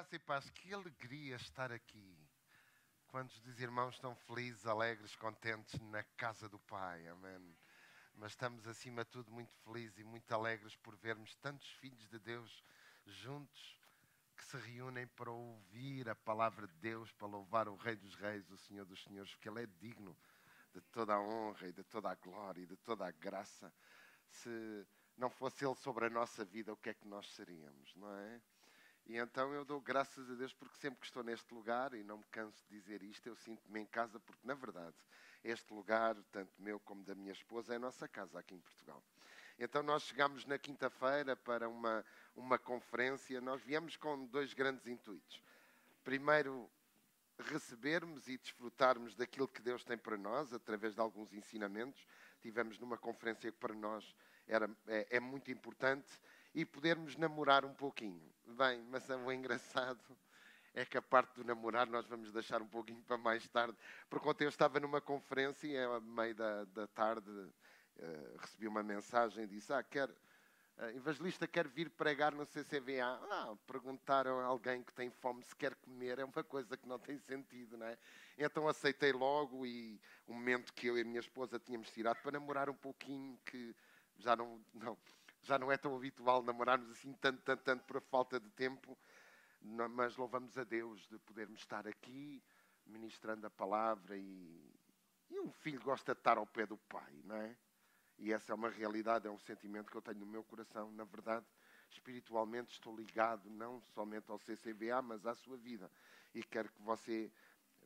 Graça e paz, que alegria estar aqui. Quantos dos irmãos estão felizes, alegres, contentes na casa do Pai? Amém. Mas estamos, acima de tudo, muito felizes e muito alegres por vermos tantos filhos de Deus juntos que se reúnem para ouvir a palavra de Deus, para louvar o Rei dos Reis, o Senhor dos Senhores, porque Ele é digno de toda a honra e de toda a glória e de toda a graça. Se não fosse Ele sobre a nossa vida, o que é que nós seríamos, não é? E então eu dou graças a Deus porque sempre que estou neste lugar, e não me canso de dizer isto, eu sinto-me em casa porque, na verdade, este lugar, tanto meu como da minha esposa, é a nossa casa aqui em Portugal. Então nós chegámos na quinta-feira para uma, uma conferência, nós viemos com dois grandes intuitos. Primeiro, recebermos e desfrutarmos daquilo que Deus tem para nós, através de alguns ensinamentos. Tivemos numa conferência que para nós era, é, é muito importante e podermos namorar um pouquinho. Bem, mas o engraçado é que a parte do namorar nós vamos deixar um pouquinho para mais tarde, porque ontem eu estava numa conferência e a meio da, da tarde uh, recebi uma mensagem e disse, ah, quer, uh, evangelista quer vir pregar no CCVA. Ah, perguntaram a alguém que tem fome se quer comer, é uma coisa que não tem sentido, não é? Então aceitei logo e o momento que eu e a minha esposa tínhamos tirado para namorar um pouquinho, que já não, não já não é tão habitual namorarmos assim tanto, tanto, tanto por falta de tempo, mas louvamos a Deus de podermos estar aqui ministrando a palavra e, e um filho gosta de estar ao pé do pai, não é? E essa é uma realidade, é um sentimento que eu tenho no meu coração. Na verdade, espiritualmente estou ligado não somente ao CCBA, mas à sua vida. E quero que você,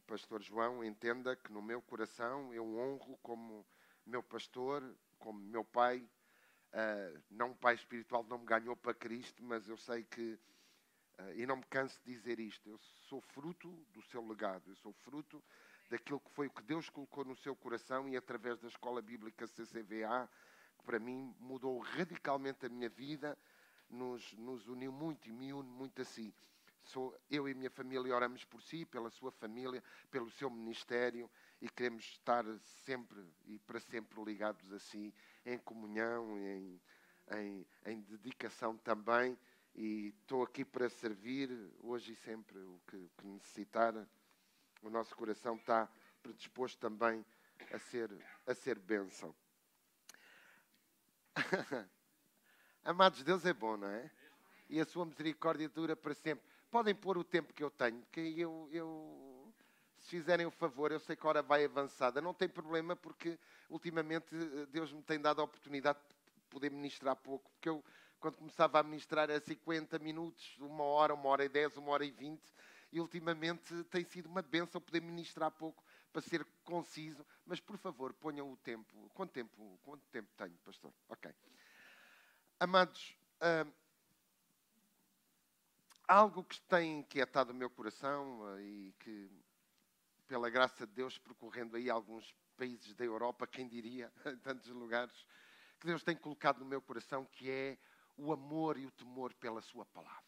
Pastor João, entenda que no meu coração eu honro como meu pastor, como meu pai, Uh, não um pai espiritual não me ganhou para Cristo, mas eu sei que, uh, e não me canso de dizer isto, eu sou fruto do seu legado, eu sou fruto daquilo que foi o que Deus colocou no seu coração e através da Escola Bíblica CCVA, que para mim mudou radicalmente a minha vida, nos, nos uniu muito e me une muito a si. Sou, eu e minha família oramos por si, pela sua família, pelo seu ministério e queremos estar sempre e para sempre ligados a si, em comunhão, em, em, em dedicação também. E estou aqui para servir hoje e sempre o que, que necessitar. O nosso coração está predisposto também a ser, a ser bênção. Amados, Deus é bom, não é? E a sua misericórdia dura para sempre. Podem pôr o tempo que eu tenho, porque eu, eu se fizerem o favor, eu sei que a hora vai avançada, não tem problema, porque ultimamente eh, Deus me tem dado a oportunidade de poder ministrar pouco, porque eu, quando começava a ministrar, era 50 minutos, uma hora, uma hora e dez, uma hora e vinte, e ultimamente tem sido uma benção poder ministrar pouco para ser conciso, mas por favor, ponham o tempo. Quanto tempo, quanto tempo tenho, pastor? Ok. Amados, uh, algo que tem inquietado o meu coração uh, e que pela graça de Deus, percorrendo aí alguns países da Europa, quem diria, em tantos lugares, que Deus tem colocado no meu coração, que é o amor e o temor pela Sua palavra.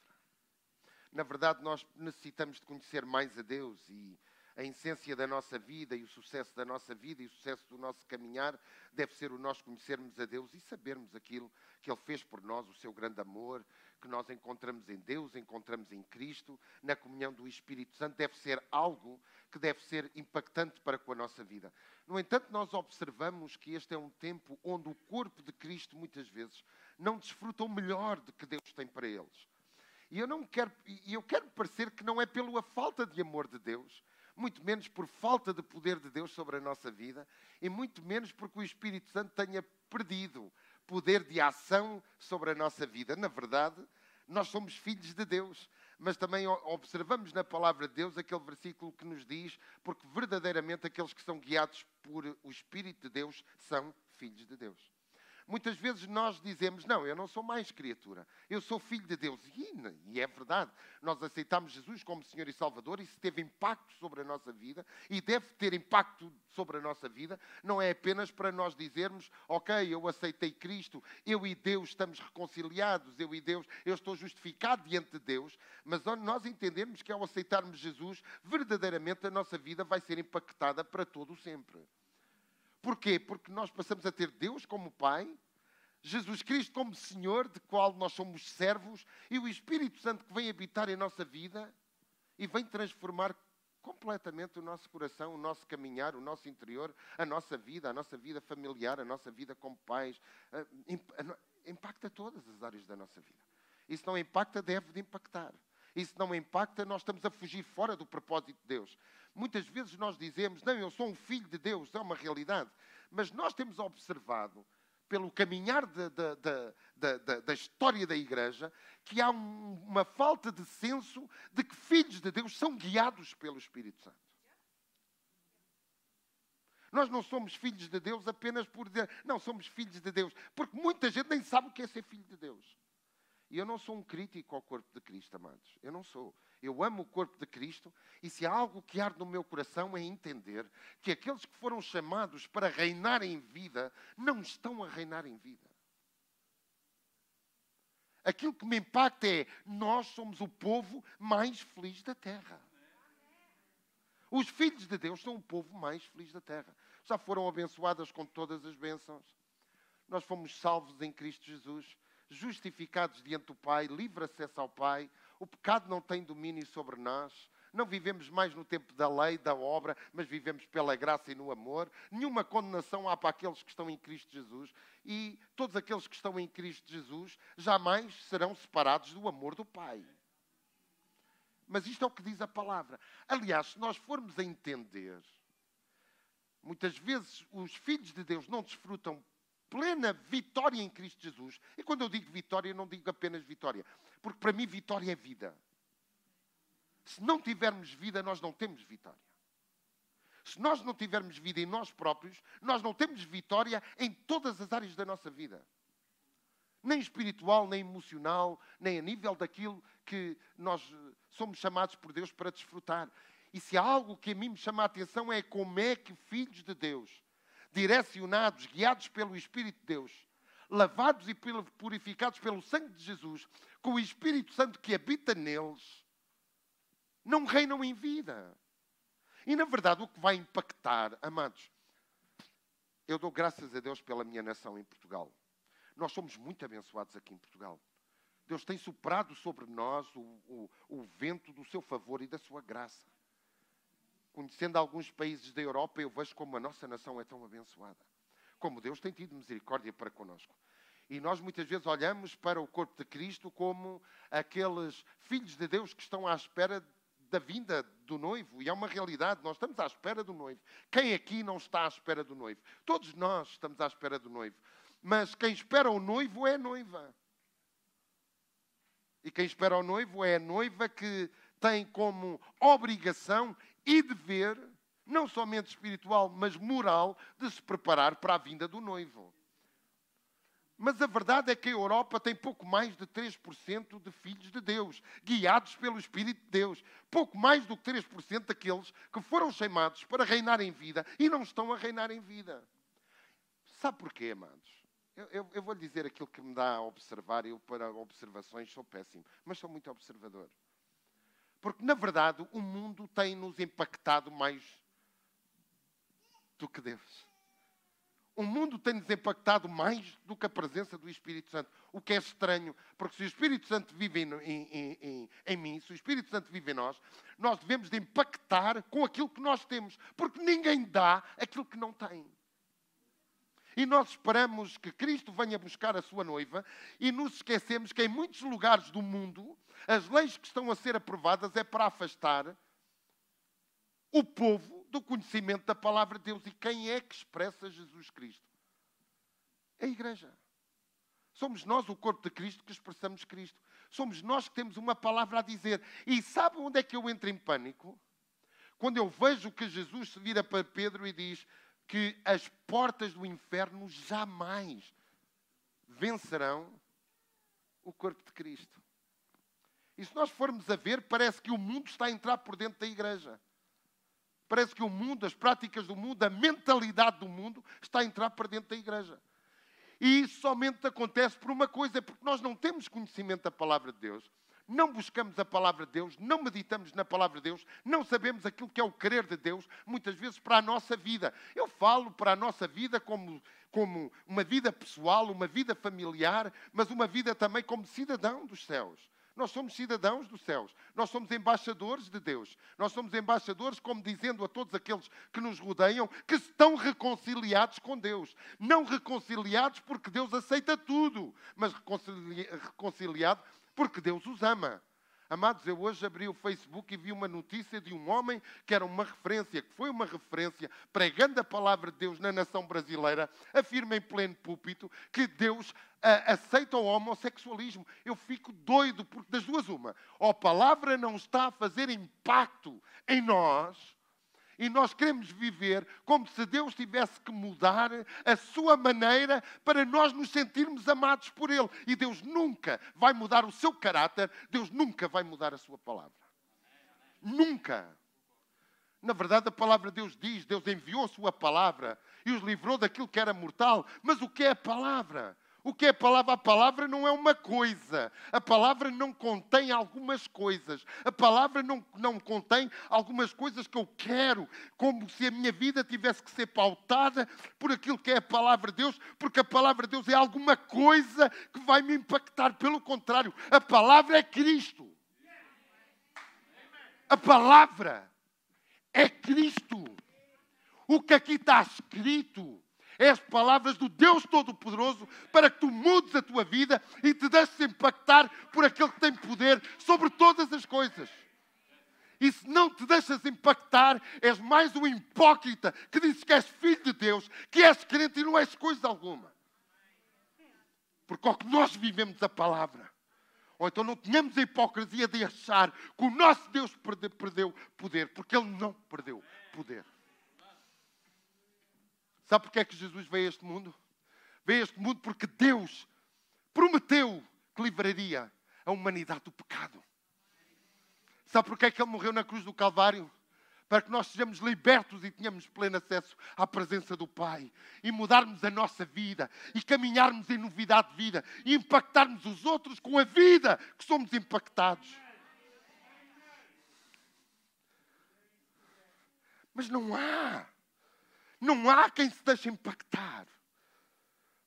Na verdade, nós necessitamos de conhecer mais a Deus e a essência da nossa vida e o sucesso da nossa vida e o sucesso do nosso caminhar deve ser o nós conhecermos a Deus e sabermos aquilo que Ele fez por nós, o seu grande amor, que nós encontramos em Deus, encontramos em Cristo, na comunhão do Espírito Santo, deve ser algo que deve ser impactante para com a nossa vida. No entanto, nós observamos que este é um tempo onde o corpo de Cristo, muitas vezes, não desfruta o melhor de que Deus tem para eles. E eu não quero, eu quero parecer que não é pela falta de amor de Deus, muito menos por falta de poder de Deus sobre a nossa vida, e muito menos porque o Espírito Santo tenha perdido poder de ação sobre a nossa vida. Na verdade, nós somos filhos de Deus, mas também observamos na palavra de Deus aquele versículo que nos diz: porque verdadeiramente aqueles que são guiados por o Espírito de Deus são filhos de Deus. Muitas vezes nós dizemos, não, eu não sou mais criatura, eu sou filho de Deus. E, é verdade, nós aceitamos Jesus como Senhor e Salvador, isso teve impacto sobre a nossa vida e deve ter impacto sobre a nossa vida. Não é apenas para nós dizermos, ok, eu aceitei Cristo, eu e Deus estamos reconciliados, eu e Deus, eu estou justificado diante de Deus, mas nós entendemos que ao aceitarmos Jesus, verdadeiramente a nossa vida vai ser impactada para todo o sempre. Porquê? Porque nós passamos a ter Deus como Pai, Jesus Cristo como Senhor, de qual nós somos servos, e o Espírito Santo que vem habitar em nossa vida e vem transformar completamente o nosso coração, o nosso caminhar, o nosso interior, a nossa vida, a nossa vida familiar, a nossa vida como pais. Impacta todas as áreas da nossa vida. Isso não impacta, deve de impactar. Isso não impacta, nós estamos a fugir fora do propósito de Deus. Muitas vezes nós dizemos, não, eu sou um filho de Deus, é uma realidade. Mas nós temos observado, pelo caminhar da, da, da, da história da Igreja, que há um, uma falta de senso de que filhos de Deus são guiados pelo Espírito Santo. Nós não somos filhos de Deus apenas por dizer, não, somos filhos de Deus, porque muita gente nem sabe o que é ser filho de Deus. E eu não sou um crítico ao corpo de Cristo, amados. Eu não sou. Eu amo o corpo de Cristo e se há algo que arde no meu coração é entender que aqueles que foram chamados para reinar em vida não estão a reinar em vida. Aquilo que me impacta é nós somos o povo mais feliz da terra. Os filhos de Deus são o povo mais feliz da terra. Já foram abençoadas com todas as bênçãos. Nós fomos salvos em Cristo Jesus justificados diante do Pai, livre acesso ao Pai, o pecado não tem domínio sobre nós, não vivemos mais no tempo da lei, da obra, mas vivemos pela graça e no amor. Nenhuma condenação há para aqueles que estão em Cristo Jesus. E todos aqueles que estão em Cristo Jesus jamais serão separados do amor do Pai. Mas isto é o que diz a palavra. Aliás, se nós formos a entender, muitas vezes os filhos de Deus não desfrutam plena vitória em Cristo Jesus. E quando eu digo vitória, eu não digo apenas vitória, porque para mim vitória é vida. Se não tivermos vida, nós não temos vitória. Se nós não tivermos vida em nós próprios, nós não temos vitória em todas as áreas da nossa vida. Nem espiritual, nem emocional, nem a nível daquilo que nós somos chamados por Deus para desfrutar. E se há algo que a mim me chama a atenção é como é que filhos de Deus direcionados, guiados pelo Espírito de Deus, lavados e purificados pelo sangue de Jesus, com o Espírito Santo que habita neles, não reinam em vida. E na verdade, o que vai impactar, amados, eu dou graças a Deus pela minha nação em Portugal. Nós somos muito abençoados aqui em Portugal. Deus tem soprado sobre nós o, o, o vento do seu favor e da sua graça conhecendo alguns países da Europa, eu vejo como a nossa nação é tão abençoada. Como Deus tem tido misericórdia para conosco. E nós muitas vezes olhamos para o corpo de Cristo como aqueles filhos de Deus que estão à espera da vinda do noivo. E é uma realidade, nós estamos à espera do noivo. Quem aqui não está à espera do noivo? Todos nós estamos à espera do noivo. Mas quem espera o noivo é a noiva. E quem espera o noivo é a noiva que tem como obrigação e dever, não somente espiritual, mas moral, de se preparar para a vinda do noivo. Mas a verdade é que a Europa tem pouco mais de 3% de filhos de Deus, guiados pelo Espírito de Deus. Pouco mais do que 3% daqueles que foram chamados para reinar em vida e não estão a reinar em vida. Sabe porquê, amados? Eu, eu, eu vou lhe dizer aquilo que me dá a observar. Eu, para observações, sou péssimo, mas sou muito observador. Porque, na verdade, o mundo tem nos impactado mais do que Deus. O mundo tem nos impactado mais do que a presença do Espírito Santo. O que é estranho, porque se o Espírito Santo vive em, em, em, em, mim, se o Espírito Santo vive em nós, nós devemos de impactar com aquilo que nós temos. Porque ninguém dá aquilo que não tem. E nós esperamos que Cristo venha buscar a sua noiva e nos esquecemos que em muitos lugares do mundo as leis que estão a ser aprovadas é para afastar o povo do conhecimento da palavra de Deus. E quem é que expressa Jesus Cristo? É a igreja. Somos nós, o corpo de Cristo, que expressamos Cristo. Somos nós que temos uma palavra a dizer. E sabe onde é que eu entro em pânico? Quando eu vejo que Jesus se vira para Pedro e diz que as portas do inferno jamais vencerão o corpo de Cristo. E se nós formos a ver, parece que o mundo está a entrar por dentro da igreja. Parece que o mundo, as práticas do mundo, a mentalidade do mundo está a entrar para dentro da igreja. E isso somente acontece por uma coisa, é porque nós não temos conhecimento da palavra de Deus. Não buscamos a palavra de Deus, não meditamos na palavra de Deus, não sabemos aquilo que é o querer de Deus, muitas vezes para a nossa vida. Eu falo para a nossa vida como, como uma vida pessoal, uma vida familiar, mas uma vida também como cidadão dos céus. Nós somos cidadãos dos céus. Nós somos embaixadores de Deus. Nós somos embaixadores, como dizendo a todos aqueles que nos rodeiam, que estão reconciliados com Deus. Não reconciliados porque Deus aceita tudo, mas reconciliados porque Deus os ama. Amados, eu hoje abri o Facebook e vi uma notícia de um homem que era uma referência, que foi uma referência, pregando a palavra de Deus na nação brasileira, afirma em pleno púlpito que Deus uh, aceita o homossexualismo. Eu fico doido, porque das duas uma, ou a palavra não está a fazer impacto em nós, e nós queremos viver como se Deus tivesse que mudar a sua maneira para nós nos sentirmos amados por Ele. E Deus nunca vai mudar o seu caráter, Deus nunca vai mudar a sua palavra. Nunca. Na verdade, a palavra de Deus diz: Deus enviou a sua palavra e os livrou daquilo que era mortal. Mas o que é a palavra? O que é a palavra? A palavra não é uma coisa. A palavra não contém algumas coisas. A palavra não, não contém algumas coisas que eu quero, como se a minha vida tivesse que ser pautada por aquilo que é a palavra de Deus, porque a palavra de Deus é alguma coisa que vai me impactar. Pelo contrário, a palavra é Cristo. A palavra é Cristo. O que aqui está escrito é as palavras do Deus Todo-Poderoso para que tu mudes a tua vida e te deixes impactar por aquele que tem poder sobre todas as coisas. E se não te deixas impactar, és mais um hipócrita que diz que és filho de Deus, que és crente e não és coisa alguma. Porque ao que nós vivemos a palavra, ou então não tenhamos a hipocrisia de achar que o nosso Deus perdeu poder, porque Ele não perdeu poder. Sabe porque é que Jesus veio a este mundo? Veio a este mundo porque Deus prometeu que livraria a humanidade do pecado. Sabe porque é que Ele morreu na cruz do Calvário? Para que nós sejamos libertos e tenhamos pleno acesso à presença do Pai e mudarmos a nossa vida e caminharmos em novidade de vida e impactarmos os outros com a vida que somos impactados. Mas não há não há quem se deixe impactar.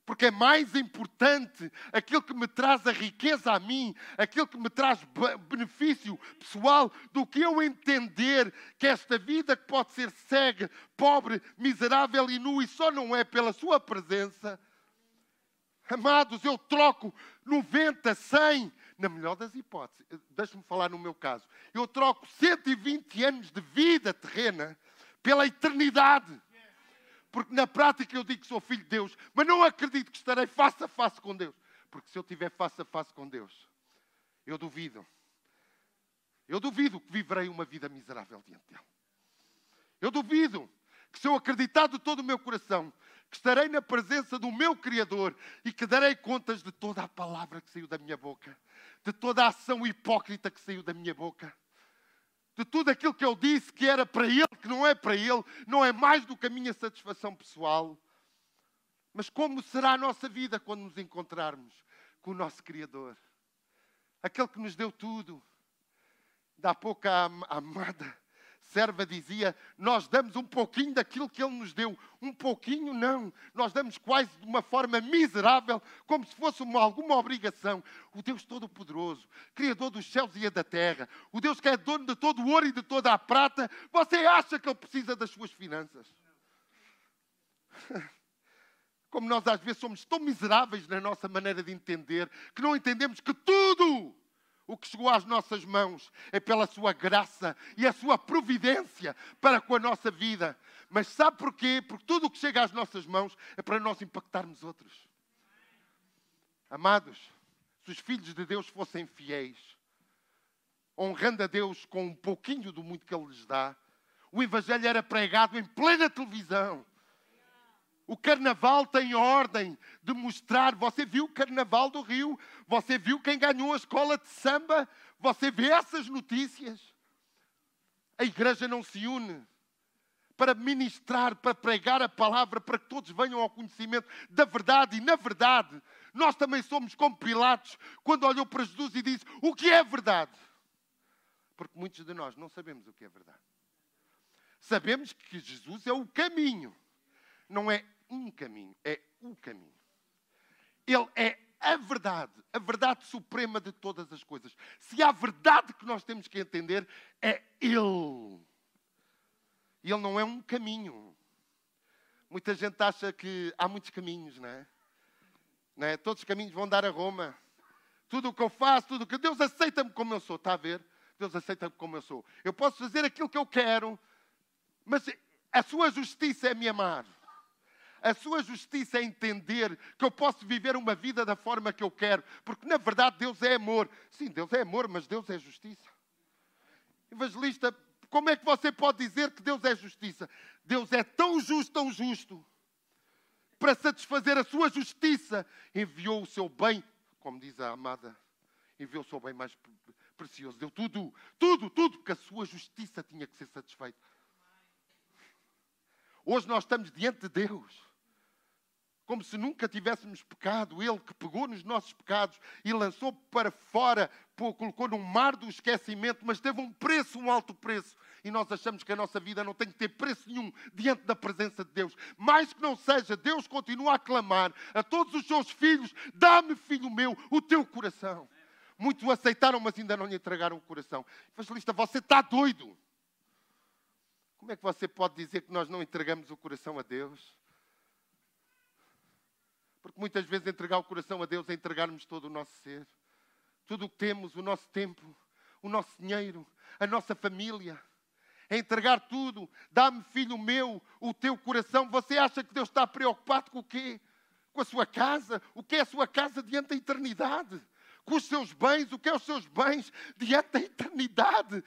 Porque é mais importante aquilo que me traz a riqueza a mim, aquilo que me traz benefício pessoal, do que eu entender que esta vida que pode ser cega, pobre, miserável e nu, e só não é pela Sua presença. Amados, eu troco 90, 100, na melhor das hipóteses, deixe-me falar no meu caso, eu troco 120 anos de vida terrena pela eternidade. Porque na prática eu digo que sou filho de Deus, mas não acredito que estarei face a face com Deus. Porque se eu estiver face a face com Deus, eu duvido. Eu duvido que viverei uma vida miserável diante dele. Eu duvido que se eu acreditar de todo o meu coração que estarei na presença do meu Criador e que darei contas de toda a palavra que saiu da minha boca, de toda a ação hipócrita que saiu da minha boca, de tudo aquilo que eu disse que era para ele, que não é para ele, não é mais do que a minha satisfação pessoal. Mas como será a nossa vida quando nos encontrarmos com o nosso Criador? Aquele que nos deu tudo. Da pouco amada serva dizia: Nós damos um pouquinho daquilo que Ele nos deu. Um pouquinho, não. Nós damos quase de uma forma miserável, como se fosse uma, alguma obrigação. O Deus Todo-Poderoso, Criador dos céus e da terra, o Deus que é dono de todo o ouro e de toda a prata, você acha que Ele precisa das suas finanças? Como nós às vezes somos tão miseráveis na nossa maneira de entender, que não entendemos que tudo o que chegou às nossas mãos é pela sua graça e a sua providência para com a nossa vida. Mas sabe porquê? Porque tudo o que chega às nossas mãos é para nós impactarmos outros. Amados, se os filhos de Deus fossem fiéis, honrando a Deus com um pouquinho do muito que Ele lhes dá, o Evangelho era pregado em plena televisão. O carnaval tem ordem de mostrar. Você viu o carnaval do Rio? Você viu quem ganhou a escola de samba? Você vê essas notícias? A igreja não se une para ministrar, para pregar a palavra, para que todos venham ao conhecimento da verdade. E, na verdade, Nós também somos como Pilatos, quando olhou para Jesus e disse: O que é verdade? Porque muitos de nós não sabemos o que é verdade. Sabemos que Jesus é o caminho. Não é um caminho, é o caminho. Ele é a verdade, a verdade suprema de todas as coisas. Se há verdade que nós temos que entender, é Ele. E Ele não é um caminho. Muita gente acha que há muitos caminhos, não é? Não é? Todos os caminhos vão dar a Roma. Tudo o que eu faço, tudo o que. Deus aceita-me como eu sou, está a ver? Deus aceita-me como eu sou. Eu posso fazer aquilo que eu quero, mas a sua justiça é me amar. A sua justiça é entender que eu posso viver uma vida da forma que eu quero, porque na verdade Deus é amor. Sim, Deus é amor, mas Deus é justiça. Evangelista, como é que você pode dizer que Deus é justiça? Deus é tão justo, tão justo, para satisfazer a sua justiça, enviou o seu bem, como diz a amada, enviou o seu bem mais precioso, deu tudo, tudo, tudo, porque a sua justiça tinha que ser satisfeita. Hoje nós estamos diante de Deus como se nunca tivéssemos pecado. Ele que pegou nos nossos pecados e lançou para fora, colocou no mar do esquecimento, mas teve um preço, um alto preço. E nós achamos que a nossa vida não tem que ter preço nenhum diante da presença de Deus. Mais que não seja, Deus continua a clamar a todos os seus filhos: dá-me, filho meu, o teu coração. Muitos o aceitaram, mas ainda não lhe entregaram o coração. Evangelista, você está doido. Como é que você pode dizer que nós não entregamos o coração a Deus? Porque muitas vezes entregar o coração a Deus é entregarmos todo o nosso ser. Tudo o que temos, o nosso tempo, o nosso dinheiro, a nossa família. É entregar tudo. Dá-me, filho meu, o teu coração. Você acha que Deus está preocupado com o quê? Com a sua casa? O que é a sua casa diante da eternidade? Com os seus bens? O que é os seus bens diante da eternidade?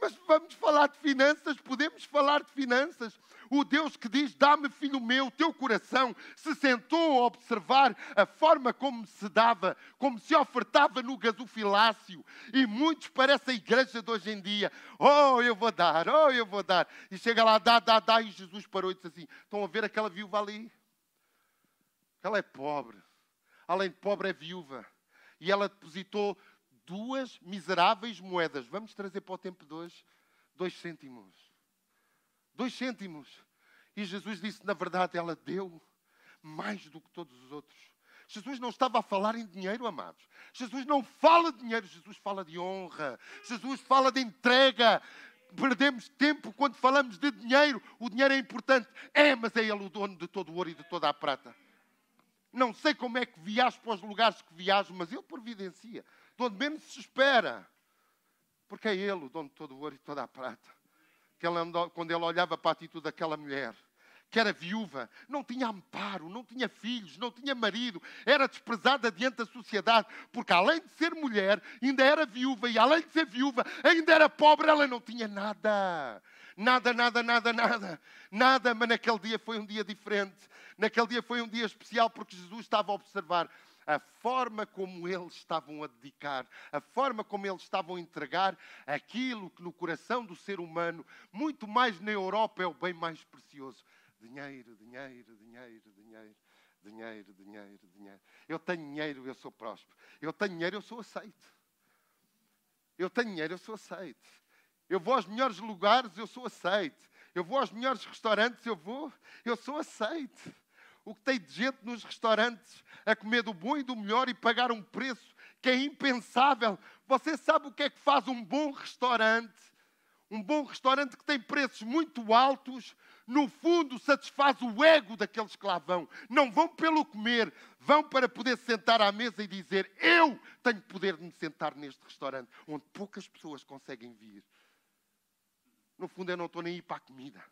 Mas vamos falar de finanças, podemos falar de finanças. O Deus que diz: Dá-me, filho meu, teu coração, se sentou a observar a forma como se dava, como se ofertava no gasofilácio. E muitos parece a igreja de hoje em dia: Oh, eu vou dar, oh, eu vou dar. E chega lá, dá, dá, dá. E Jesus parou e disse assim: Estão a ver aquela viúva ali? Ela é pobre. Além de pobre, é viúva. E ela depositou duas miseráveis moedas. Vamos trazer para o tempo de hoje dois cêntimos. Dois cêntimos. E Jesus disse: na verdade, ela deu mais do que todos os outros. Jesus não estava a falar em dinheiro, amados. Jesus não fala de dinheiro, Jesus fala de honra. Jesus fala de entrega. Perdemos tempo quando falamos de dinheiro. O dinheiro é importante. É, mas é Ele o dono de todo o ouro e de toda a prata. Não sei como é que viajo para os lugares que viajo, mas Ele providencia de onde menos se espera. Porque é Ele o dono de todo o ouro e toda a prata. Que ele, quando ele olhava para a atitude daquela mulher, que era viúva, não tinha amparo, não tinha filhos, não tinha marido, era desprezada diante da sociedade, porque além de ser mulher, ainda era viúva, e além de ser viúva, ainda era pobre, ela não tinha nada. Nada, nada, nada, nada. Nada, mas naquele dia foi um dia diferente. Naquele dia foi um dia especial porque Jesus estava a observar a forma como eles estavam a dedicar, a forma como eles estavam a entregar aquilo que no coração do ser humano, muito mais na Europa, é o bem mais precioso. Dinheiro, dinheiro, dinheiro, dinheiro, dinheiro, dinheiro, dinheiro. Eu tenho dinheiro, eu sou próspero. Eu tenho dinheiro, eu sou aceito. Eu tenho dinheiro, eu sou aceito. Eu vou aos melhores lugares, eu sou aceito. Eu vou aos melhores restaurantes, eu vou, eu sou aceito o que tem de gente nos restaurantes a comer do bom e do melhor e pagar um preço que é impensável. Você sabe o que é que faz um bom restaurante? Um bom restaurante que tem preços muito altos, no fundo satisfaz o ego daqueles que lá vão. Não vão pelo comer, vão para poder sentar à mesa e dizer: Eu tenho poder de me sentar neste restaurante, onde poucas pessoas conseguem vir. No fundo, eu não estou nem aí para a comida.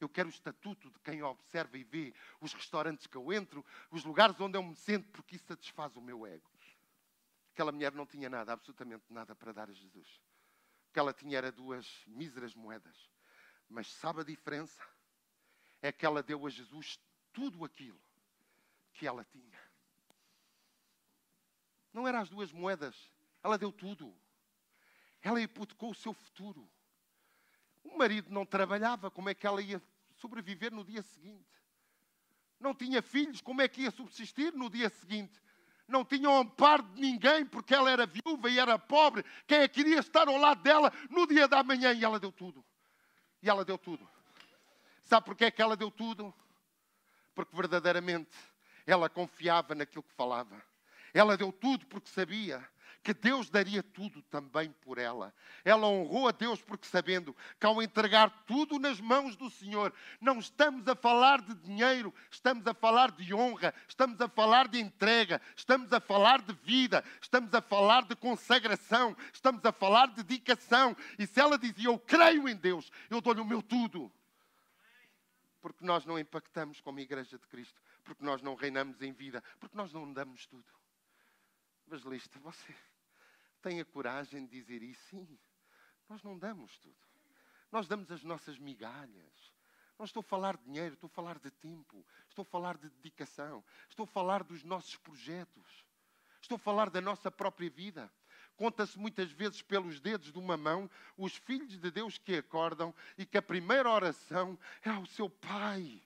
Eu quero o estatuto de quem observa e vê os restaurantes que eu entro, os lugares onde eu me sento, porque isso satisfaz o meu ego. Aquela mulher não tinha nada, absolutamente nada para dar a Jesus. O que ela tinha era duas míseras moedas. Mas sabe a diferença? É que ela deu a Jesus tudo aquilo que ela tinha. Não eram as duas moedas, ela deu tudo. Ela hipotecou o seu futuro. O marido não trabalhava, como é que ela ia sobreviver no dia seguinte? Não tinha filhos, como é que ia subsistir no dia seguinte? não tinha o amparo de ninguém, porque ela era viúva e era pobre. Quem é que queria estar ao lado dela no dia da manhã? E ela deu tudo. E ela deu tudo. Sabe porquê é que ela deu tudo? Porque verdadeiramente ela confiava naquilo que falava. Ela deu tudo porque sabia que Deus daria tudo também por ela. Ela honrou a Deus porque sabendo que ao entregar tudo nas mãos do Senhor, não estamos a falar de dinheiro, estamos a falar de honra, estamos a falar de entrega, estamos a falar de vida, estamos a falar de consagração, estamos a falar de dedicação. E se ela dizia, eu creio em Deus, eu dou-lhe o meu tudo. Porque nós não impactamos como Igreja de Cristo, porque nós não reinamos em vida, porque nós não damos tudo. Evangelista, você tem a coragem de dizer isso? Sim, nós não damos tudo. Nós damos as nossas migalhas. Não estou a falar de dinheiro, estou a falar de tempo, estou a falar de dedicação, estou a falar dos nossos projetos, estou a falar da nossa própria vida. Conta-se muitas vezes pelos dedos de uma mão os filhos de Deus que acordam e que a primeira oração é ao seu Pai.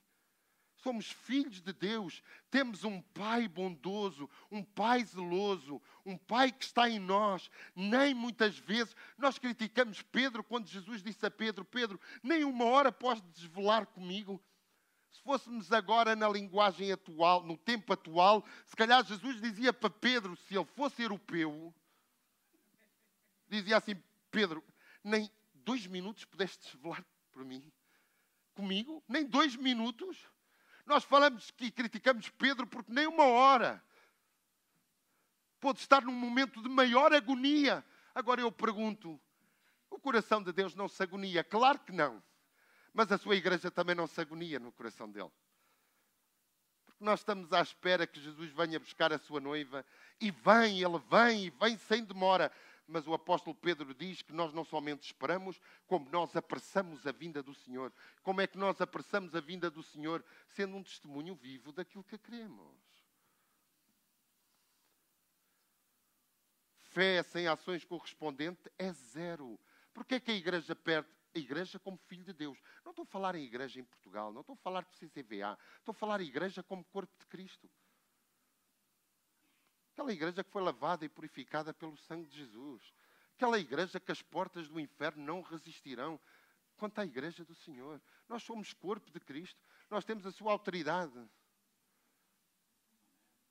Somos filhos de Deus, temos um Pai bondoso, um Pai zeloso, um Pai que está em nós. Nem muitas vezes nós criticamos Pedro quando Jesus disse a Pedro: Pedro, nem uma hora podes desvelar comigo. Se fôssemos agora na linguagem atual, no tempo atual, se calhar Jesus dizia para Pedro, se ele fosse europeu, dizia assim: Pedro, nem dois minutos pudeste desvelar por mim, comigo, nem dois minutos. Nós falamos que criticamos Pedro porque nem uma hora pôde estar num momento de maior agonia. Agora eu pergunto: o coração de Deus não se agonia? Claro que não. Mas a sua igreja também não se agonia no coração dele. Porque nós estamos à espera que Jesus venha buscar a sua noiva e vem, ele vem e vem sem demora mas o apóstolo Pedro diz que nós não somente esperamos, como nós apressamos a vinda do Senhor. Como é que nós apressamos a vinda do Senhor? Sendo um testemunho vivo daquilo que queremos. Fé sem ações correspondentes é zero. Porquê é que a igreja perde? A igreja como filho de Deus. Não estou a falar em igreja em Portugal, não estou a falar de CCVA, estou a falar em igreja como corpo de Cristo. Aquela igreja que foi lavada e purificada pelo sangue de Jesus. Aquela igreja que as portas do inferno não resistirão. Quanto à igreja do Senhor, nós somos corpo de Cristo, nós temos a sua autoridade.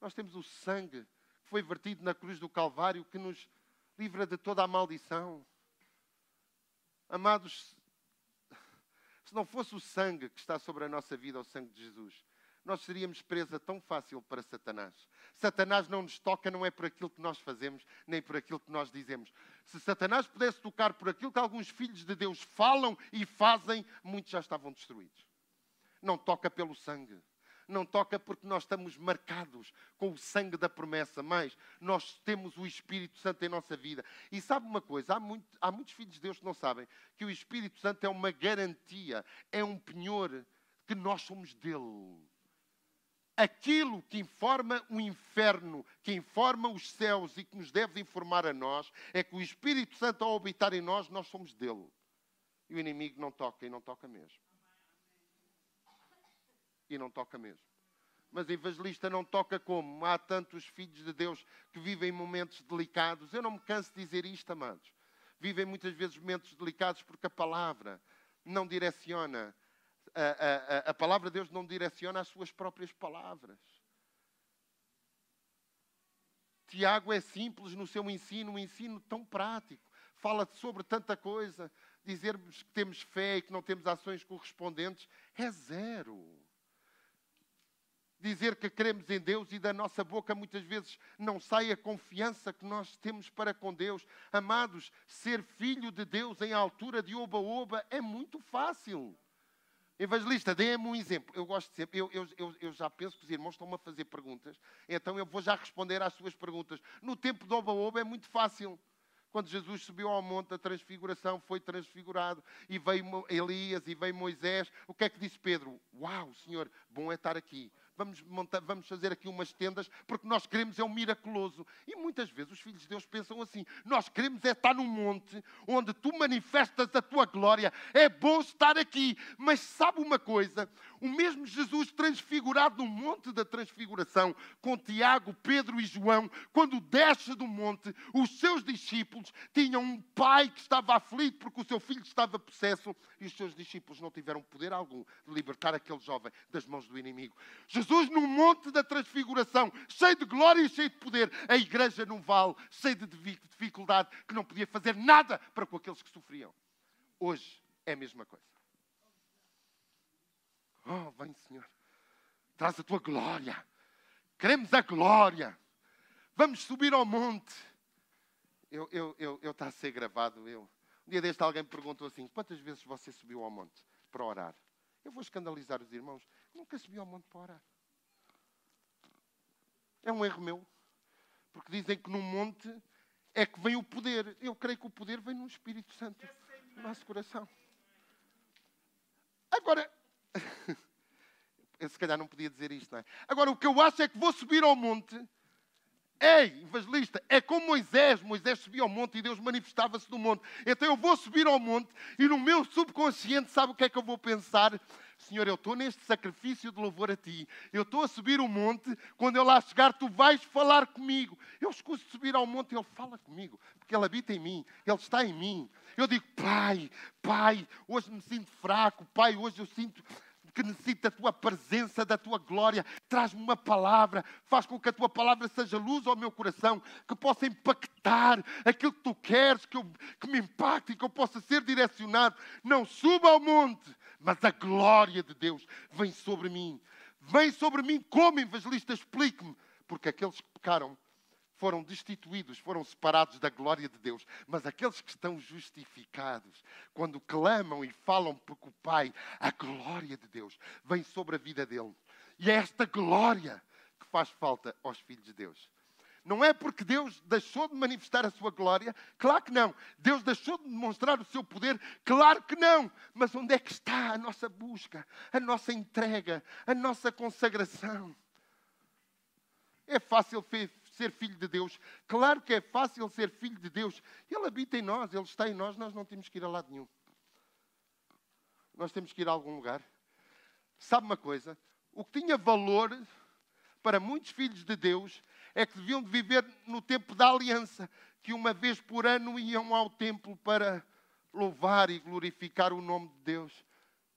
Nós temos o sangue que foi vertido na cruz do Calvário que nos livra de toda a maldição. Amados, se não fosse o sangue que está sobre a nossa vida, o sangue de Jesus, nós seríamos presa tão fácil para Satanás. Satanás não nos toca, não é por aquilo que nós fazemos, nem por aquilo que nós dizemos. Se Satanás pudesse tocar por aquilo que alguns filhos de Deus falam e fazem, muitos já estavam destruídos. Não toca pelo sangue. Não toca porque nós estamos marcados com o sangue da promessa, mas nós temos o Espírito Santo em nossa vida. E sabe uma coisa? Há, muito, há muitos filhos de Deus que não sabem que o Espírito Santo é uma garantia, é um penhor que nós somos dele aquilo que informa o inferno, que informa os céus e que nos deve informar a nós, é que o Espírito Santo, ao habitar em nós, nós somos dele. E o inimigo não toca, e não toca mesmo. E não toca mesmo. Mas evangelista não toca como? Há tantos filhos de Deus que vivem momentos delicados. Eu não me canso de dizer isto, amados. Vivem muitas vezes momentos delicados porque a palavra não direciona a, a, palavra de Deus não direciona as suas próprias palavras. Tiago é simples no seu ensino, um ensino tão prático. Fala sobre tanta coisa. Dizermos que temos fé e que não temos ações correspondentes é zero. Dizer que queremos em Deus e da nossa boca muitas vezes não sai a confiança que nós temos para com Deus. Amados, ser filho de Deus em altura de oba-oba é muito fácil. Evangelista, dê-me um exemplo. Eu gosto de sempre, eu, eu, eu, já penso que os irmãos estão-me a fazer perguntas, então eu vou já responder às suas perguntas. No tempo do Oba-Oba é muito fácil. Quando Jesus subiu ao monte da transfiguração, foi transfigurado, e veio Elias e veio Moisés, o que é que disse Pedro? Uau, Senhor, bom é estar aqui. Vamos, montar, vamos fazer aqui umas tendas, porque nós queremos é um miraculoso. E muitas vezes os filhos de Deus pensam assim: nós queremos é estar num monte onde tu manifestas a tua glória. É bom estar aqui, mas sabe uma coisa? O mesmo Jesus transfigurado no monte da transfiguração, com Tiago, Pedro e João, quando desce do monte, os seus discípulos tinham um pai que estava aflito porque o seu filho estava possesso e os seus discípulos não tiveram poder algum de libertar aquele jovem das mãos do inimigo. Jesus no monte da transfiguração, cheio de glória e cheio de poder, a igreja num vale, cheio de dificuldade, que não podia fazer nada para com aqueles que sofriam. Hoje é a mesma coisa. Oh, vem, Senhor. Traz a tua glória. Queremos a glória. Vamos subir ao monte. Eu, eu, eu, eu está a ser gravado. Eu. Um dia deste alguém me perguntou assim: quantas vezes você subiu ao monte para orar? Eu vou escandalizar os irmãos. Nunca subi ao monte para orar. É um erro meu. Porque dizem que no monte é que vem o poder. Eu creio que o poder vem no Espírito Santo, no nosso coração. Agora, eu se calhar não podia dizer isto, não é? Agora, o que eu acho é que vou subir ao monte. Ei, evangelista, é como Moisés. Moisés subia ao monte e Deus manifestava-se no monte. Então eu vou subir ao monte e no meu subconsciente, sabe o que é que eu vou pensar? Senhor, eu estou neste sacrifício de louvor a Ti. Eu estou a subir o monte. Quando eu lá chegar, Tu vais falar comigo. Eu escuso subir ao monte e Ele fala comigo. Porque Ele habita em mim. Ele está em mim. Eu digo, Pai, Pai, hoje me sinto fraco. Pai, hoje eu sinto que necessito da tua presença, da tua glória. Traz-me uma palavra, faz com que a tua palavra seja luz ao meu coração, que possa impactar aquilo que tu queres, que, eu, que me impacte e que eu possa ser direcionado. Não suba ao monte, mas a glória de Deus vem sobre mim. Vem sobre mim como evangelista, explique-me. Porque aqueles que pecaram foram destituídos, foram separados da glória de Deus. Mas aqueles que estão justificados, quando clamam e falam porque o Pai, a glória de Deus vem sobre a vida dele. E é esta glória que faz falta aos filhos de Deus. Não é porque Deus deixou de manifestar a sua glória, claro que não. Deus deixou de demonstrar o seu poder, claro que não. Mas onde é que está a nossa busca, a nossa entrega, a nossa consagração? É fácil ser filho de Deus. Claro que é fácil ser filho de Deus. Ele habita em nós, Ele está em nós, nós não temos que ir a lado nenhum. Nós temos que ir a algum lugar. Sabe uma coisa? O que tinha valor para muitos filhos de Deus é que deviam de viver no tempo da aliança, que uma vez por ano iam ao templo para louvar e glorificar o nome de Deus.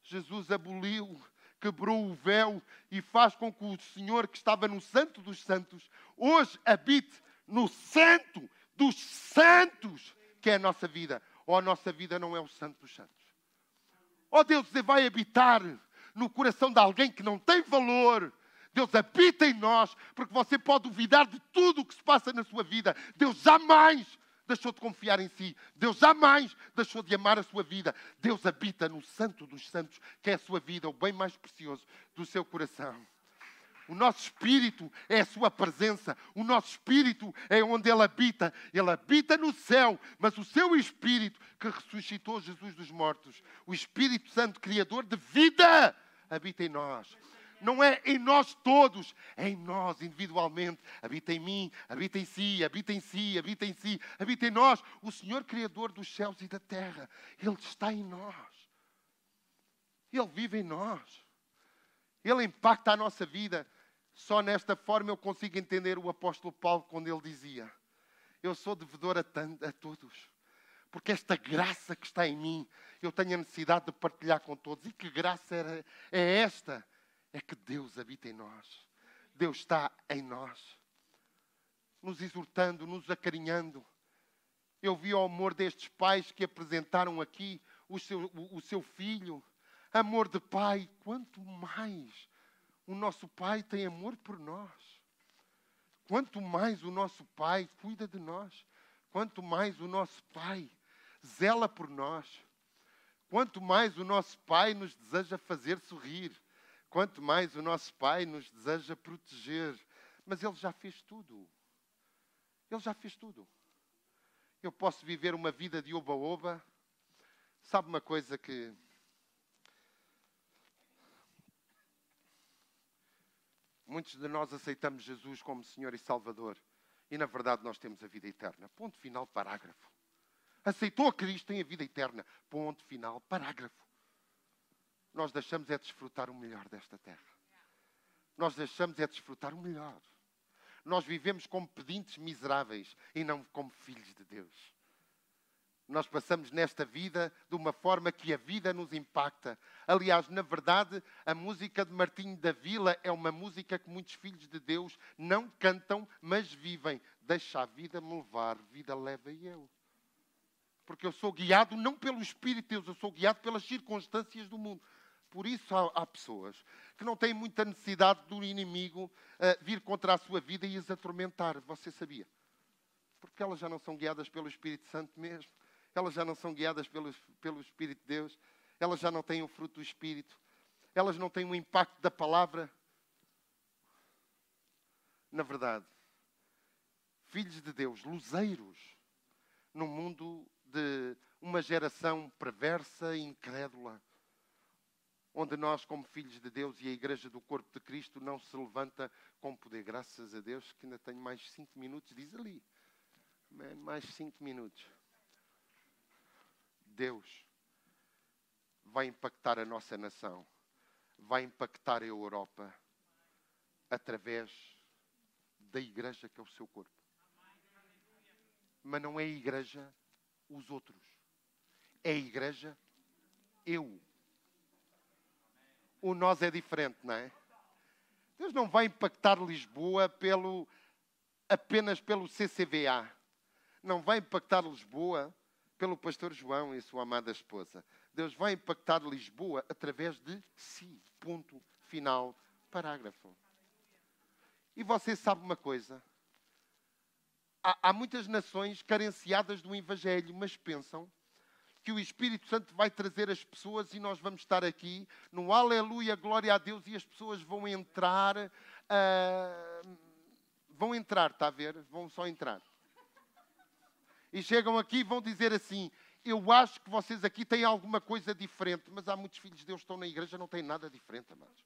Jesus aboliu quebrou o véu e faz com que o Senhor que estava no Santo dos Santos hoje habite no Santo dos Santos, que é a nossa vida. Ou a nossa vida não é o Santo dos Santos. Ou Deus vai habitar no coração de alguém que não tem valor. Deus habita em nós, porque você pode duvidar de tudo o que se passa na sua vida. Deus jamais deixou de confiar em si. Deus jamais deixou de amar a sua vida. Deus habita no Santo dos Santos, que é a sua vida, o bem mais precioso do seu coração. O nosso espírito é a sua presença. O nosso espírito é onde ele habita. Ele habita no céu, mas o seu espírito que ressuscitou Jesus dos mortos, o Espírito Santo, criador de vida, habita em nós não é em nós todos, é em nós individualmente. Habita em mim, habita em si, habita em si, habita em si, habita em nós. O Senhor Criador dos céus e da terra, Ele está em nós. Ele vive em nós. Ele impacta a nossa vida. Só nesta forma eu consigo entender o apóstolo Paulo quando ele dizia: Eu sou devedor a, a todos porque esta graça que está em mim, eu tenho a necessidade de partilhar com todos. E que graça é esta? É que Deus habita em nós. Deus está em nós, nos exortando, nos acarinhando. Eu vi o amor destes pais que apresentaram aqui o seu, o, o seu filho. Amor de pai, quanto mais o nosso pai tem amor por nós. Quanto mais o nosso pai cuida de nós. Quanto mais o nosso pai zela por nós. Quanto mais o nosso pai nos deseja fazer sorrir Quanto mais o nosso Pai nos deseja proteger. Mas Ele já fez tudo. Ele já fez tudo. Eu posso viver uma vida de oba-oba. Sabe uma coisa que. Muitos de nós aceitamos Jesus como Senhor e Salvador e, na verdade, nós temos a vida eterna. Ponto final, parágrafo. Aceitou a Cristo, tem a vida eterna. Ponto final, parágrafo. Nós deixamos é desfrutar o melhor desta terra. Nós deixamos é desfrutar o melhor. Nós vivemos como pedintes miseráveis e não como filhos de Deus. Nós passamos nesta vida de uma forma que a vida nos impacta. Aliás, na verdade, a música de Martinho da Vila é uma música que muitos filhos de Deus não cantam, mas vivem. Deixa a vida me levar, vida leva eu. Porque eu sou guiado não pelo Espírito de Deus, eu sou guiado pelas circunstâncias do mundo. Por isso há, há pessoas que não têm muita necessidade do inimigo uh, vir contra a sua vida e as atormentar. Você sabia? Porque elas já não são guiadas pelo Espírito Santo mesmo. Elas já não são guiadas pelo, pelo Espírito de Deus. Elas já não têm o fruto do Espírito. Elas não têm o impacto da palavra. Na verdade, filhos de Deus, luzeiros, no mundo de uma geração perversa e incrédula onde nós, como filhos de Deus e a Igreja do Corpo de Cristo, não se levanta com poder. Graças a Deus que ainda tenho mais cinco minutos, diz ali. Mais cinco minutos. Deus vai impactar a nossa nação, vai impactar a Europa através da Igreja que é o seu corpo. Mas não é a Igreja os outros. É a Igreja eu o nós é diferente, não é? Deus não vai impactar Lisboa pelo, apenas pelo CCVA. Não vai impactar Lisboa pelo pastor João e sua amada esposa. Deus vai impactar Lisboa através de si. Ponto final, parágrafo. E você sabe uma coisa? Há, há muitas nações carenciadas do Evangelho, mas pensam que o Espírito Santo vai trazer as pessoas e nós vamos estar aqui no Aleluia, glória a Deus, e as pessoas vão entrar. Uh, vão entrar, está a ver? Vão só entrar. E chegam aqui e vão dizer assim: Eu acho que vocês aqui têm alguma coisa diferente, mas há muitos filhos de Deus que estão na igreja não têm nada diferente, amados.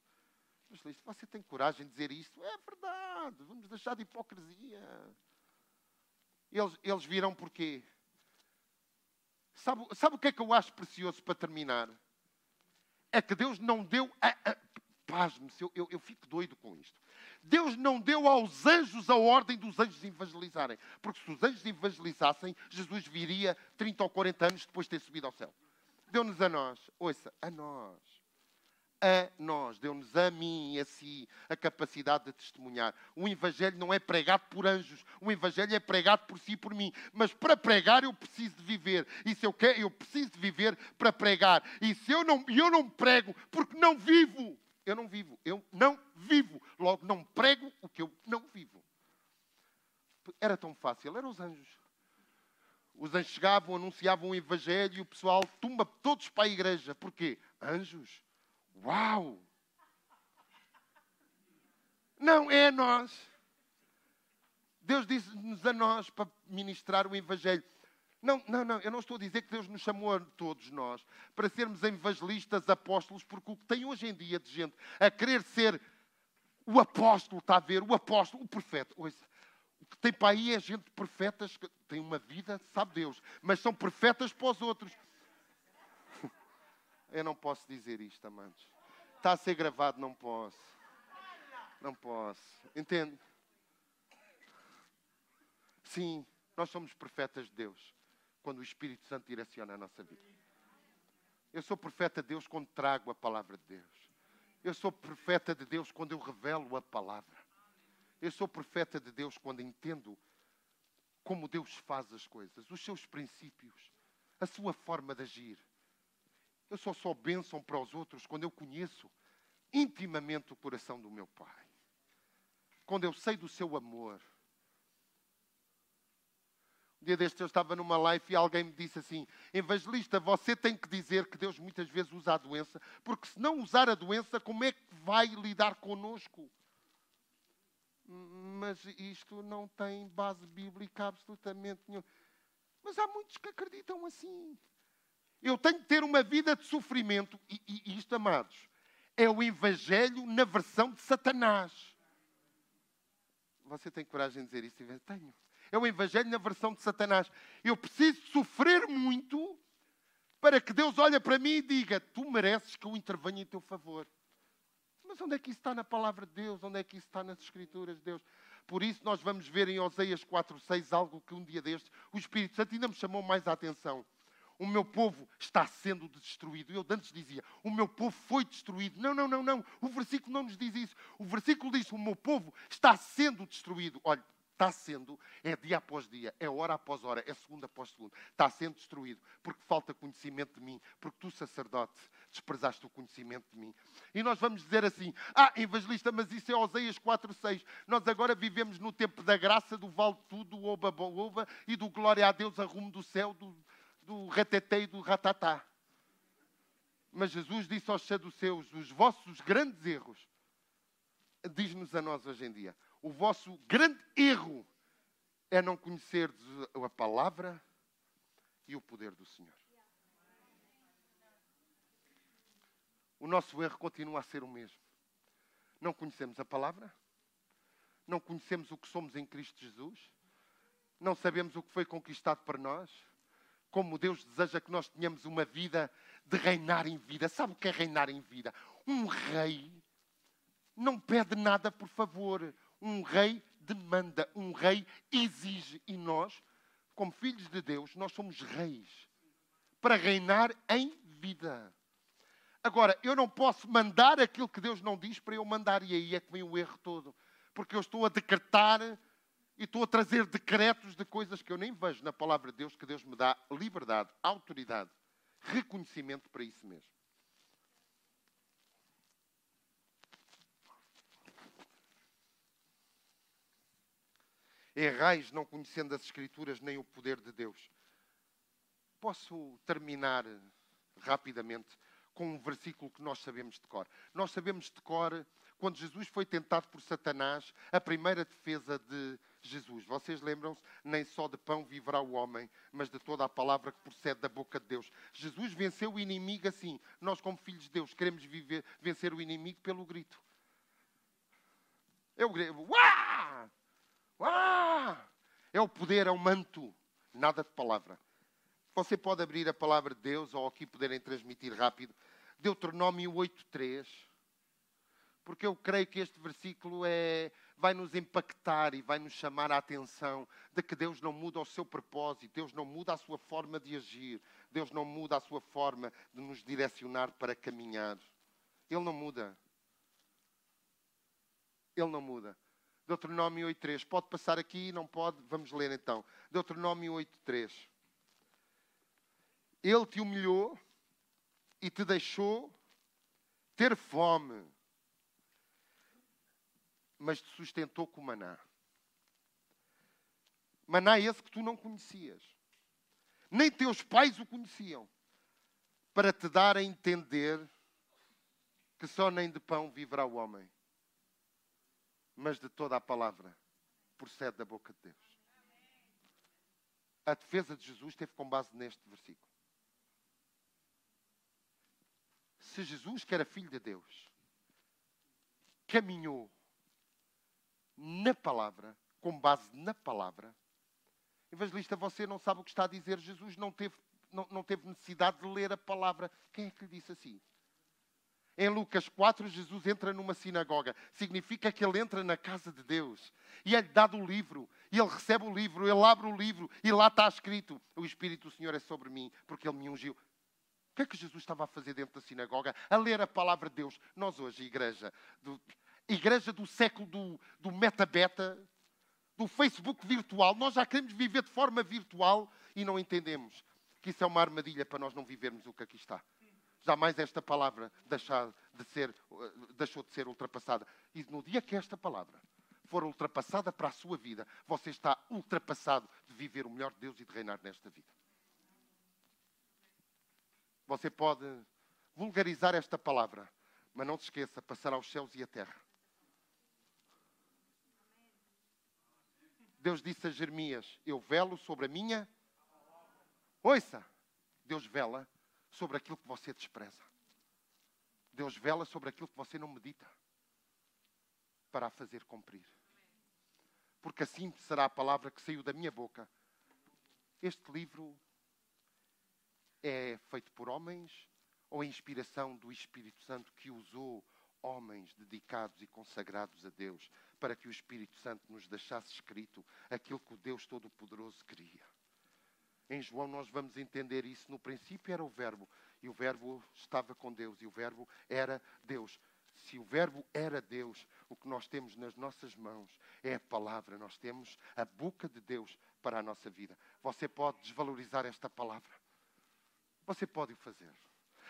Mas você tem coragem de dizer isto? É verdade, vamos deixar de hipocrisia. Eles, eles viram porquê? Sabe, sabe o que é que eu acho precioso para terminar? É que Deus não deu. A, a, eu, eu, eu fico doido com isto. Deus não deu aos anjos a ordem dos anjos evangelizarem. Porque se os anjos evangelizassem, Jesus viria 30 ou 40 anos depois de ter subido ao céu. Deu-nos a nós, ouça, a nós a nós, deu-nos a mim e a si a capacidade de testemunhar. O Evangelho não é pregado por anjos, o Evangelho é pregado por si e por mim. Mas para pregar eu preciso de viver. E se eu quero, eu preciso de viver para pregar. E se eu não, eu não prego porque não vivo, eu não vivo, eu não vivo. Logo, não prego o que eu não vivo. Era tão fácil, eram os anjos. Os anjos chegavam, anunciavam o Evangelho e o pessoal tumba todos para a igreja. Porquê? Anjos Uau! Não é a nós. Deus disse-nos a nós para ministrar o Evangelho. Não, não, não, eu não estou a dizer que Deus nos chamou a todos nós para sermos evangelistas, apóstolos, porque o que tem hoje em dia de gente a querer ser o apóstolo, está a ver? O apóstolo, o profeta. O que tem para aí é gente profetas que tem uma vida, sabe Deus, mas são profetas para os outros. Eu não posso dizer isto, amantes. Está a ser gravado, não posso. Não posso. Entende? Sim, nós somos profetas de Deus quando o Espírito Santo direciona a nossa vida. Eu sou profeta de Deus quando trago a palavra de Deus. Eu sou profeta de Deus quando eu revelo a palavra. Eu sou profeta de Deus quando entendo como Deus faz as coisas, os seus princípios, a sua forma de agir. Eu só sou bênção para os outros quando eu conheço intimamente o coração do meu Pai. Quando eu sei do seu amor. Um dia deste eu estava numa live e alguém me disse assim: Evangelista, você tem que dizer que Deus muitas vezes usa a doença, porque se não usar a doença, como é que vai lidar conosco? Mas isto não tem base bíblica absolutamente nenhuma. Mas há muitos que acreditam assim. Eu tenho que ter uma vida de sofrimento. E, e isto, amados, é o Evangelho na versão de Satanás. Você tem coragem de dizer isso? Tenho. É o Evangelho na versão de Satanás. Eu preciso sofrer muito para que Deus olhe para mim e diga: Tu mereces que eu intervenha em teu favor. Mas onde é que isso está na palavra de Deus? Onde é que isso está nas Escrituras de Deus? Por isso, nós vamos ver em Oseias 4,6 algo que um dia destes o Espírito Santo ainda me chamou mais a atenção. O meu povo está sendo destruído. Eu antes dizia, o meu povo foi destruído. Não, não, não, não. O versículo não nos diz isso. O versículo diz, o meu povo está sendo destruído. Olha, está sendo, é dia após dia, é hora após hora, é segundo após segundo. Está sendo destruído porque falta conhecimento de mim, porque tu, sacerdote, desprezaste o conhecimento de mim. E nós vamos dizer assim: ah, evangelista, mas isso é Oseias 4,6. Nós agora vivemos no tempo da graça, do vale tudo, do oba-oba e do glória a Deus a rumo do céu, do, do retetê e do ratatá. Mas Jesus disse aos saduceus: os vossos grandes erros, diz-nos a nós hoje em dia, o vosso grande erro é não conhecer a palavra e o poder do Senhor. O nosso erro continua a ser o mesmo. Não conhecemos a palavra, não conhecemos o que somos em Cristo Jesus, não sabemos o que foi conquistado para nós, como Deus deseja que nós tenhamos uma vida de reinar em vida. Sabe o que é reinar em vida? Um rei não pede nada por favor. Um rei demanda, um rei exige. E nós, como filhos de Deus, nós somos reis para reinar em vida. Agora, eu não posso mandar aquilo que Deus não diz para eu mandar, e aí é que vem o erro todo. Porque eu estou a decretar e estou a trazer decretos de coisas que eu nem vejo na palavra de Deus, que Deus me dá liberdade, autoridade, reconhecimento para isso mesmo. errais não conhecendo as Escrituras nem o poder de Deus. Posso terminar rapidamente com um versículo que nós sabemos de cor. Nós sabemos de cor, quando Jesus foi tentado por Satanás, a primeira defesa de Jesus. Vocês lembram-se? Nem só de pão viverá o homem, mas de toda a palavra que procede da boca de Deus. Jesus venceu o inimigo assim. Nós, como filhos de Deus, queremos viver, vencer o inimigo pelo grito. Eu grito. Uau! Ah! É o poder, é o manto. Nada de palavra. Você pode abrir a palavra de Deus ou aqui poderem transmitir rápido. Deuteronômio 8.3. Porque eu creio que este versículo é, vai nos impactar e vai nos chamar a atenção de que Deus não muda o seu propósito, Deus não muda a sua forma de agir, Deus não muda a sua forma de nos direcionar para caminhar. Ele não muda. Ele não muda. Deuteronômio 8.3. Pode passar aqui? Não pode? Vamos ler então. Deuteronômio 8.3. Ele te humilhou e te deixou ter fome, mas te sustentou com maná. Maná esse que tu não conhecias. Nem teus pais o conheciam. Para te dar a entender que só nem de pão viverá o homem, mas de toda a palavra procede da boca de Deus. A defesa de Jesus teve com base neste versículo. Se Jesus, que era filho de Deus, caminhou na palavra, com base na palavra, evangelista, você não sabe o que está a dizer. Jesus não teve, não, não teve necessidade de ler a palavra. Quem é que lhe disse assim? Em Lucas 4, Jesus entra numa sinagoga. Significa que ele entra na casa de Deus. E é-lhe dado o livro. E ele recebe o livro. Ele abre o livro. E lá está escrito: O Espírito do Senhor é sobre mim, porque ele me ungiu. O que é que Jesus estava a fazer dentro da sinagoga? A ler a palavra de Deus. Nós hoje, igreja, do, igreja do século do, do meta-beta, do Facebook virtual, nós já queremos viver de forma virtual e não entendemos que isso é uma armadilha para nós não vivermos o que aqui está. Jamais esta palavra deixar de ser, deixou de ser ultrapassada. E no dia que esta palavra for ultrapassada para a sua vida, você está ultrapassado de viver o melhor de Deus e de reinar nesta vida. Você pode vulgarizar esta palavra, mas não se esqueça, passará os céus e a terra. Deus disse a Jeremias: Eu velo sobre a minha. Ouça, Deus vela sobre aquilo que você despreza. Deus vela sobre aquilo que você não medita para a fazer cumprir. porque assim será a palavra que saiu da minha boca. Este livro é feito por homens ou a inspiração do Espírito Santo que usou homens dedicados e consagrados a Deus para que o Espírito Santo nos deixasse escrito aquilo que o Deus Todo-Poderoso queria. Em João nós vamos entender isso. No princípio era o Verbo, e o Verbo estava com Deus, e o Verbo era Deus. Se o Verbo era Deus, o que nós temos nas nossas mãos é a palavra. Nós temos a boca de Deus para a nossa vida. Você pode desvalorizar esta palavra. Você pode o fazer.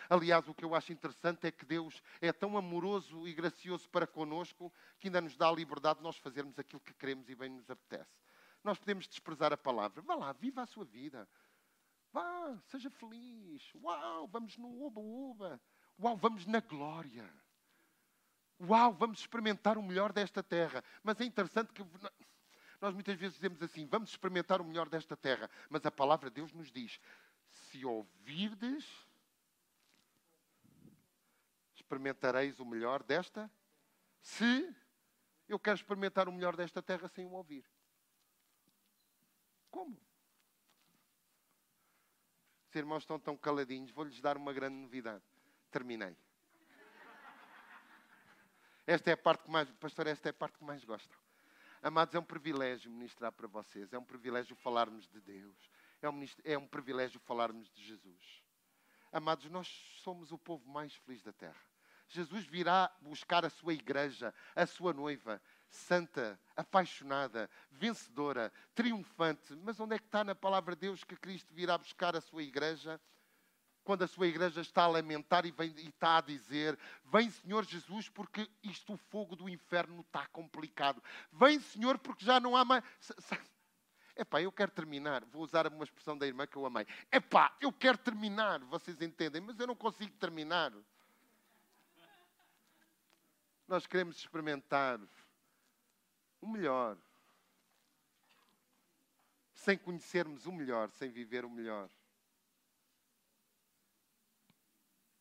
Aliás, o que eu acho interessante é que Deus é tão amoroso e gracioso para conosco que ainda nos dá a liberdade de nós fazermos aquilo que queremos e bem nos apetece. Nós podemos desprezar a palavra. Vá lá, viva a sua vida. Vá, seja feliz. Uau, vamos no uba-uba. Uau, vamos na glória. Uau, vamos experimentar o melhor desta terra. Mas é interessante que nós muitas vezes dizemos assim: vamos experimentar o melhor desta terra. Mas a palavra de Deus nos diz: se ouvirdes experimentareis o melhor desta? Se eu quero experimentar o melhor desta terra sem o ouvir. Como? Os irmãos estão tão caladinhos, vou-lhes dar uma grande novidade. Terminei. Esta é a parte que mais, pastor, esta é a parte que mais gostam. Amados, é um privilégio ministrar para vocês, é um privilégio falarmos de Deus, é um, é um privilégio falarmos de Jesus. Amados, nós somos o povo mais feliz da terra. Jesus virá buscar a sua igreja, a sua noiva, santa, apaixonada, vencedora, triunfante. Mas onde é que está na palavra de Deus que Cristo virá buscar a sua igreja? Quando a sua igreja está a lamentar e, vem, e está a dizer: Vem, Senhor Jesus, porque isto, o fogo do inferno, está complicado. Vem, Senhor, porque já não há mais. Epá, eu quero terminar. Vou usar uma expressão da irmã que eu amei. Epá, eu quero terminar. Vocês entendem, mas eu não consigo terminar. Nós queremos experimentar o melhor. Sem conhecermos o melhor, sem viver o melhor.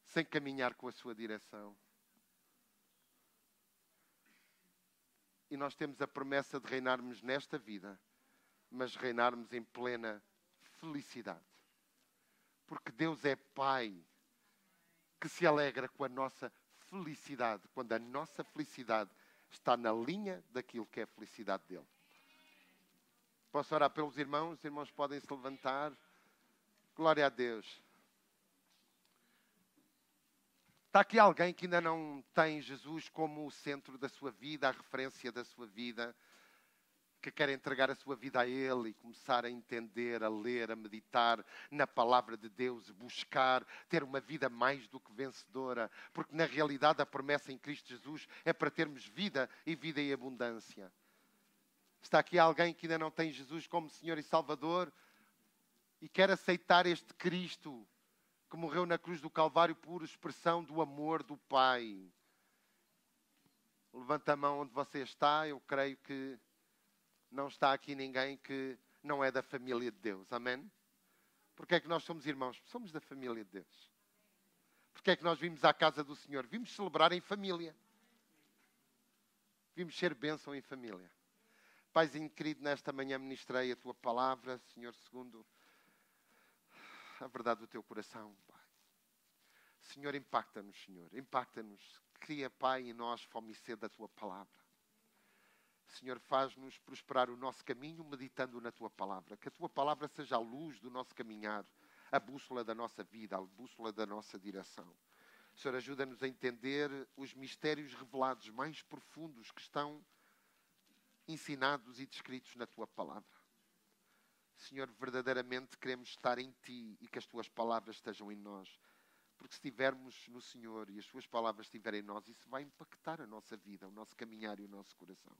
Sem caminhar com a sua direção. E nós temos a promessa de reinarmos nesta vida, mas reinarmos em plena felicidade. Porque Deus é Pai que se alegra com a nossa felicidade, quando a nossa felicidade está na linha daquilo que é a felicidade dele. Posso orar pelos irmãos? Os irmãos podem se levantar. Glória a Deus. Está aqui alguém que ainda não tem Jesus como o centro da sua vida, a referência da sua vida que quer entregar a sua vida a Ele e começar a entender, a ler, a meditar na palavra de Deus, buscar ter uma vida mais do que vencedora, porque na realidade a promessa em Cristo Jesus é para termos vida e vida em abundância. Está aqui alguém que ainda não tem Jesus como Senhor e Salvador e quer aceitar este Cristo que morreu na cruz do Calvário por expressão do amor do Pai. Levanta a mão onde você está, eu creio que não está aqui ninguém que não é da família de Deus. Amém? Porque é que nós somos irmãos? Somos da família de Deus. Porque é que nós vimos à casa do Senhor? Vimos celebrar em família. Vimos ser bênção em família. Paizinho querido, nesta manhã ministrei a tua palavra, Senhor, segundo a verdade do teu coração, Pai. Senhor, impacta-nos, Senhor, impacta-nos. Cria, Pai, em nós fome e sede da tua palavra. Senhor, faz-nos prosperar o nosso caminho meditando na tua palavra. Que a tua palavra seja a luz do nosso caminhar, a bússola da nossa vida, a bússola da nossa direção. Senhor, ajuda-nos a entender os mistérios revelados mais profundos que estão ensinados e descritos na tua palavra. Senhor, verdadeiramente queremos estar em ti e que as tuas palavras estejam em nós. Porque se estivermos no Senhor e as suas palavras estiverem em nós, isso vai impactar a nossa vida, o nosso caminhar e o nosso coração.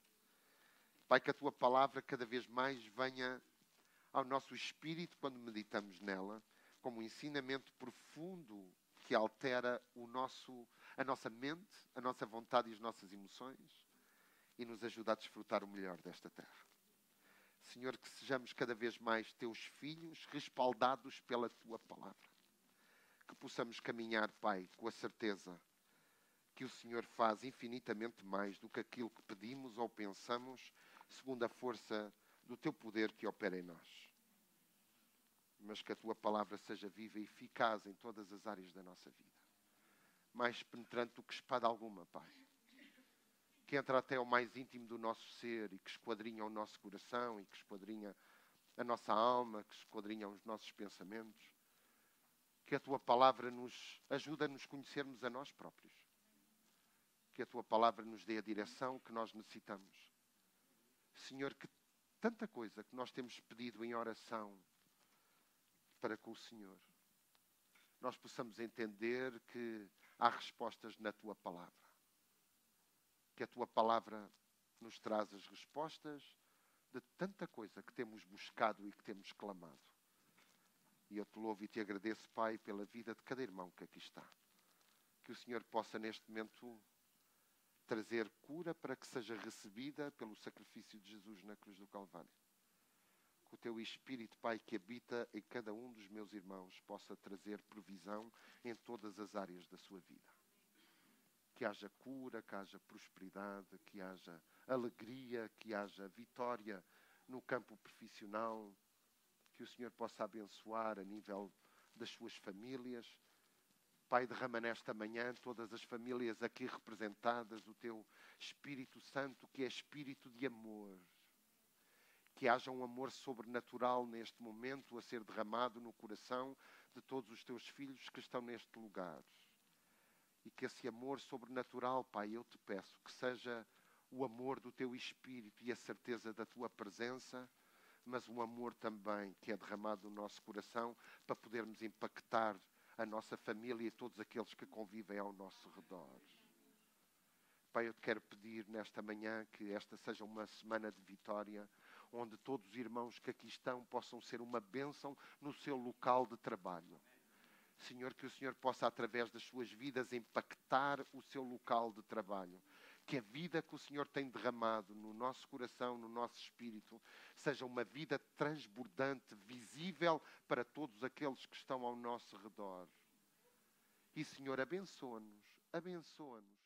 Pai, que a tua palavra cada vez mais venha ao nosso espírito quando meditamos nela, como um ensinamento profundo que altera o nosso, a nossa mente, a nossa vontade e as nossas emoções e nos ajuda a desfrutar o melhor desta terra. Senhor, que sejamos cada vez mais teus filhos, respaldados pela tua palavra. Que possamos caminhar, Pai, com a certeza que o Senhor faz infinitamente mais do que aquilo que pedimos ou pensamos segundo a força do teu poder que opera em nós. Mas que a tua palavra seja viva e eficaz em todas as áreas da nossa vida. Mais penetrante do que espada alguma, Pai. Que entra até o mais íntimo do nosso ser e que esquadrinha o nosso coração e que esquadrinha a nossa alma, que esquadrinha os nossos pensamentos. Que a tua palavra nos ajude a nos conhecermos a nós próprios. Que a tua palavra nos dê a direção que nós necessitamos. Senhor, que tanta coisa que nós temos pedido em oração para com o Senhor, nós possamos entender que há respostas na tua palavra. Que a tua palavra nos traz as respostas de tanta coisa que temos buscado e que temos clamado. E eu te louvo e te agradeço, Pai, pela vida de cada irmão que aqui está. Que o Senhor possa, neste momento, trazer cura para que seja recebida pelo sacrifício de Jesus na cruz do Calvário. Que o teu Espírito, Pai, que habita em cada um dos meus irmãos, possa trazer provisão em todas as áreas da sua vida. Que haja cura, que haja prosperidade, que haja alegria, que haja vitória no campo profissional, que o Senhor possa abençoar a nível das suas famílias Pai, derrama nesta manhã todas as famílias aqui representadas, o teu Espírito Santo, que é espírito de amor. Que haja um amor sobrenatural neste momento a ser derramado no coração de todos os teus filhos que estão neste lugar. E que esse amor sobrenatural, Pai, eu te peço que seja o amor do teu Espírito e a certeza da tua presença, mas um amor também que é derramado no nosso coração para podermos impactar a nossa família e todos aqueles que convivem ao nosso redor. Pai, eu te quero pedir nesta manhã que esta seja uma semana de vitória, onde todos os irmãos que aqui estão possam ser uma bênção no seu local de trabalho. Senhor, que o Senhor possa, através das suas vidas, impactar o seu local de trabalho que a vida que o Senhor tem derramado no nosso coração, no nosso espírito, seja uma vida transbordante, visível para todos aqueles que estão ao nosso redor. E, Senhor, abençoa-nos, abençoa-nos.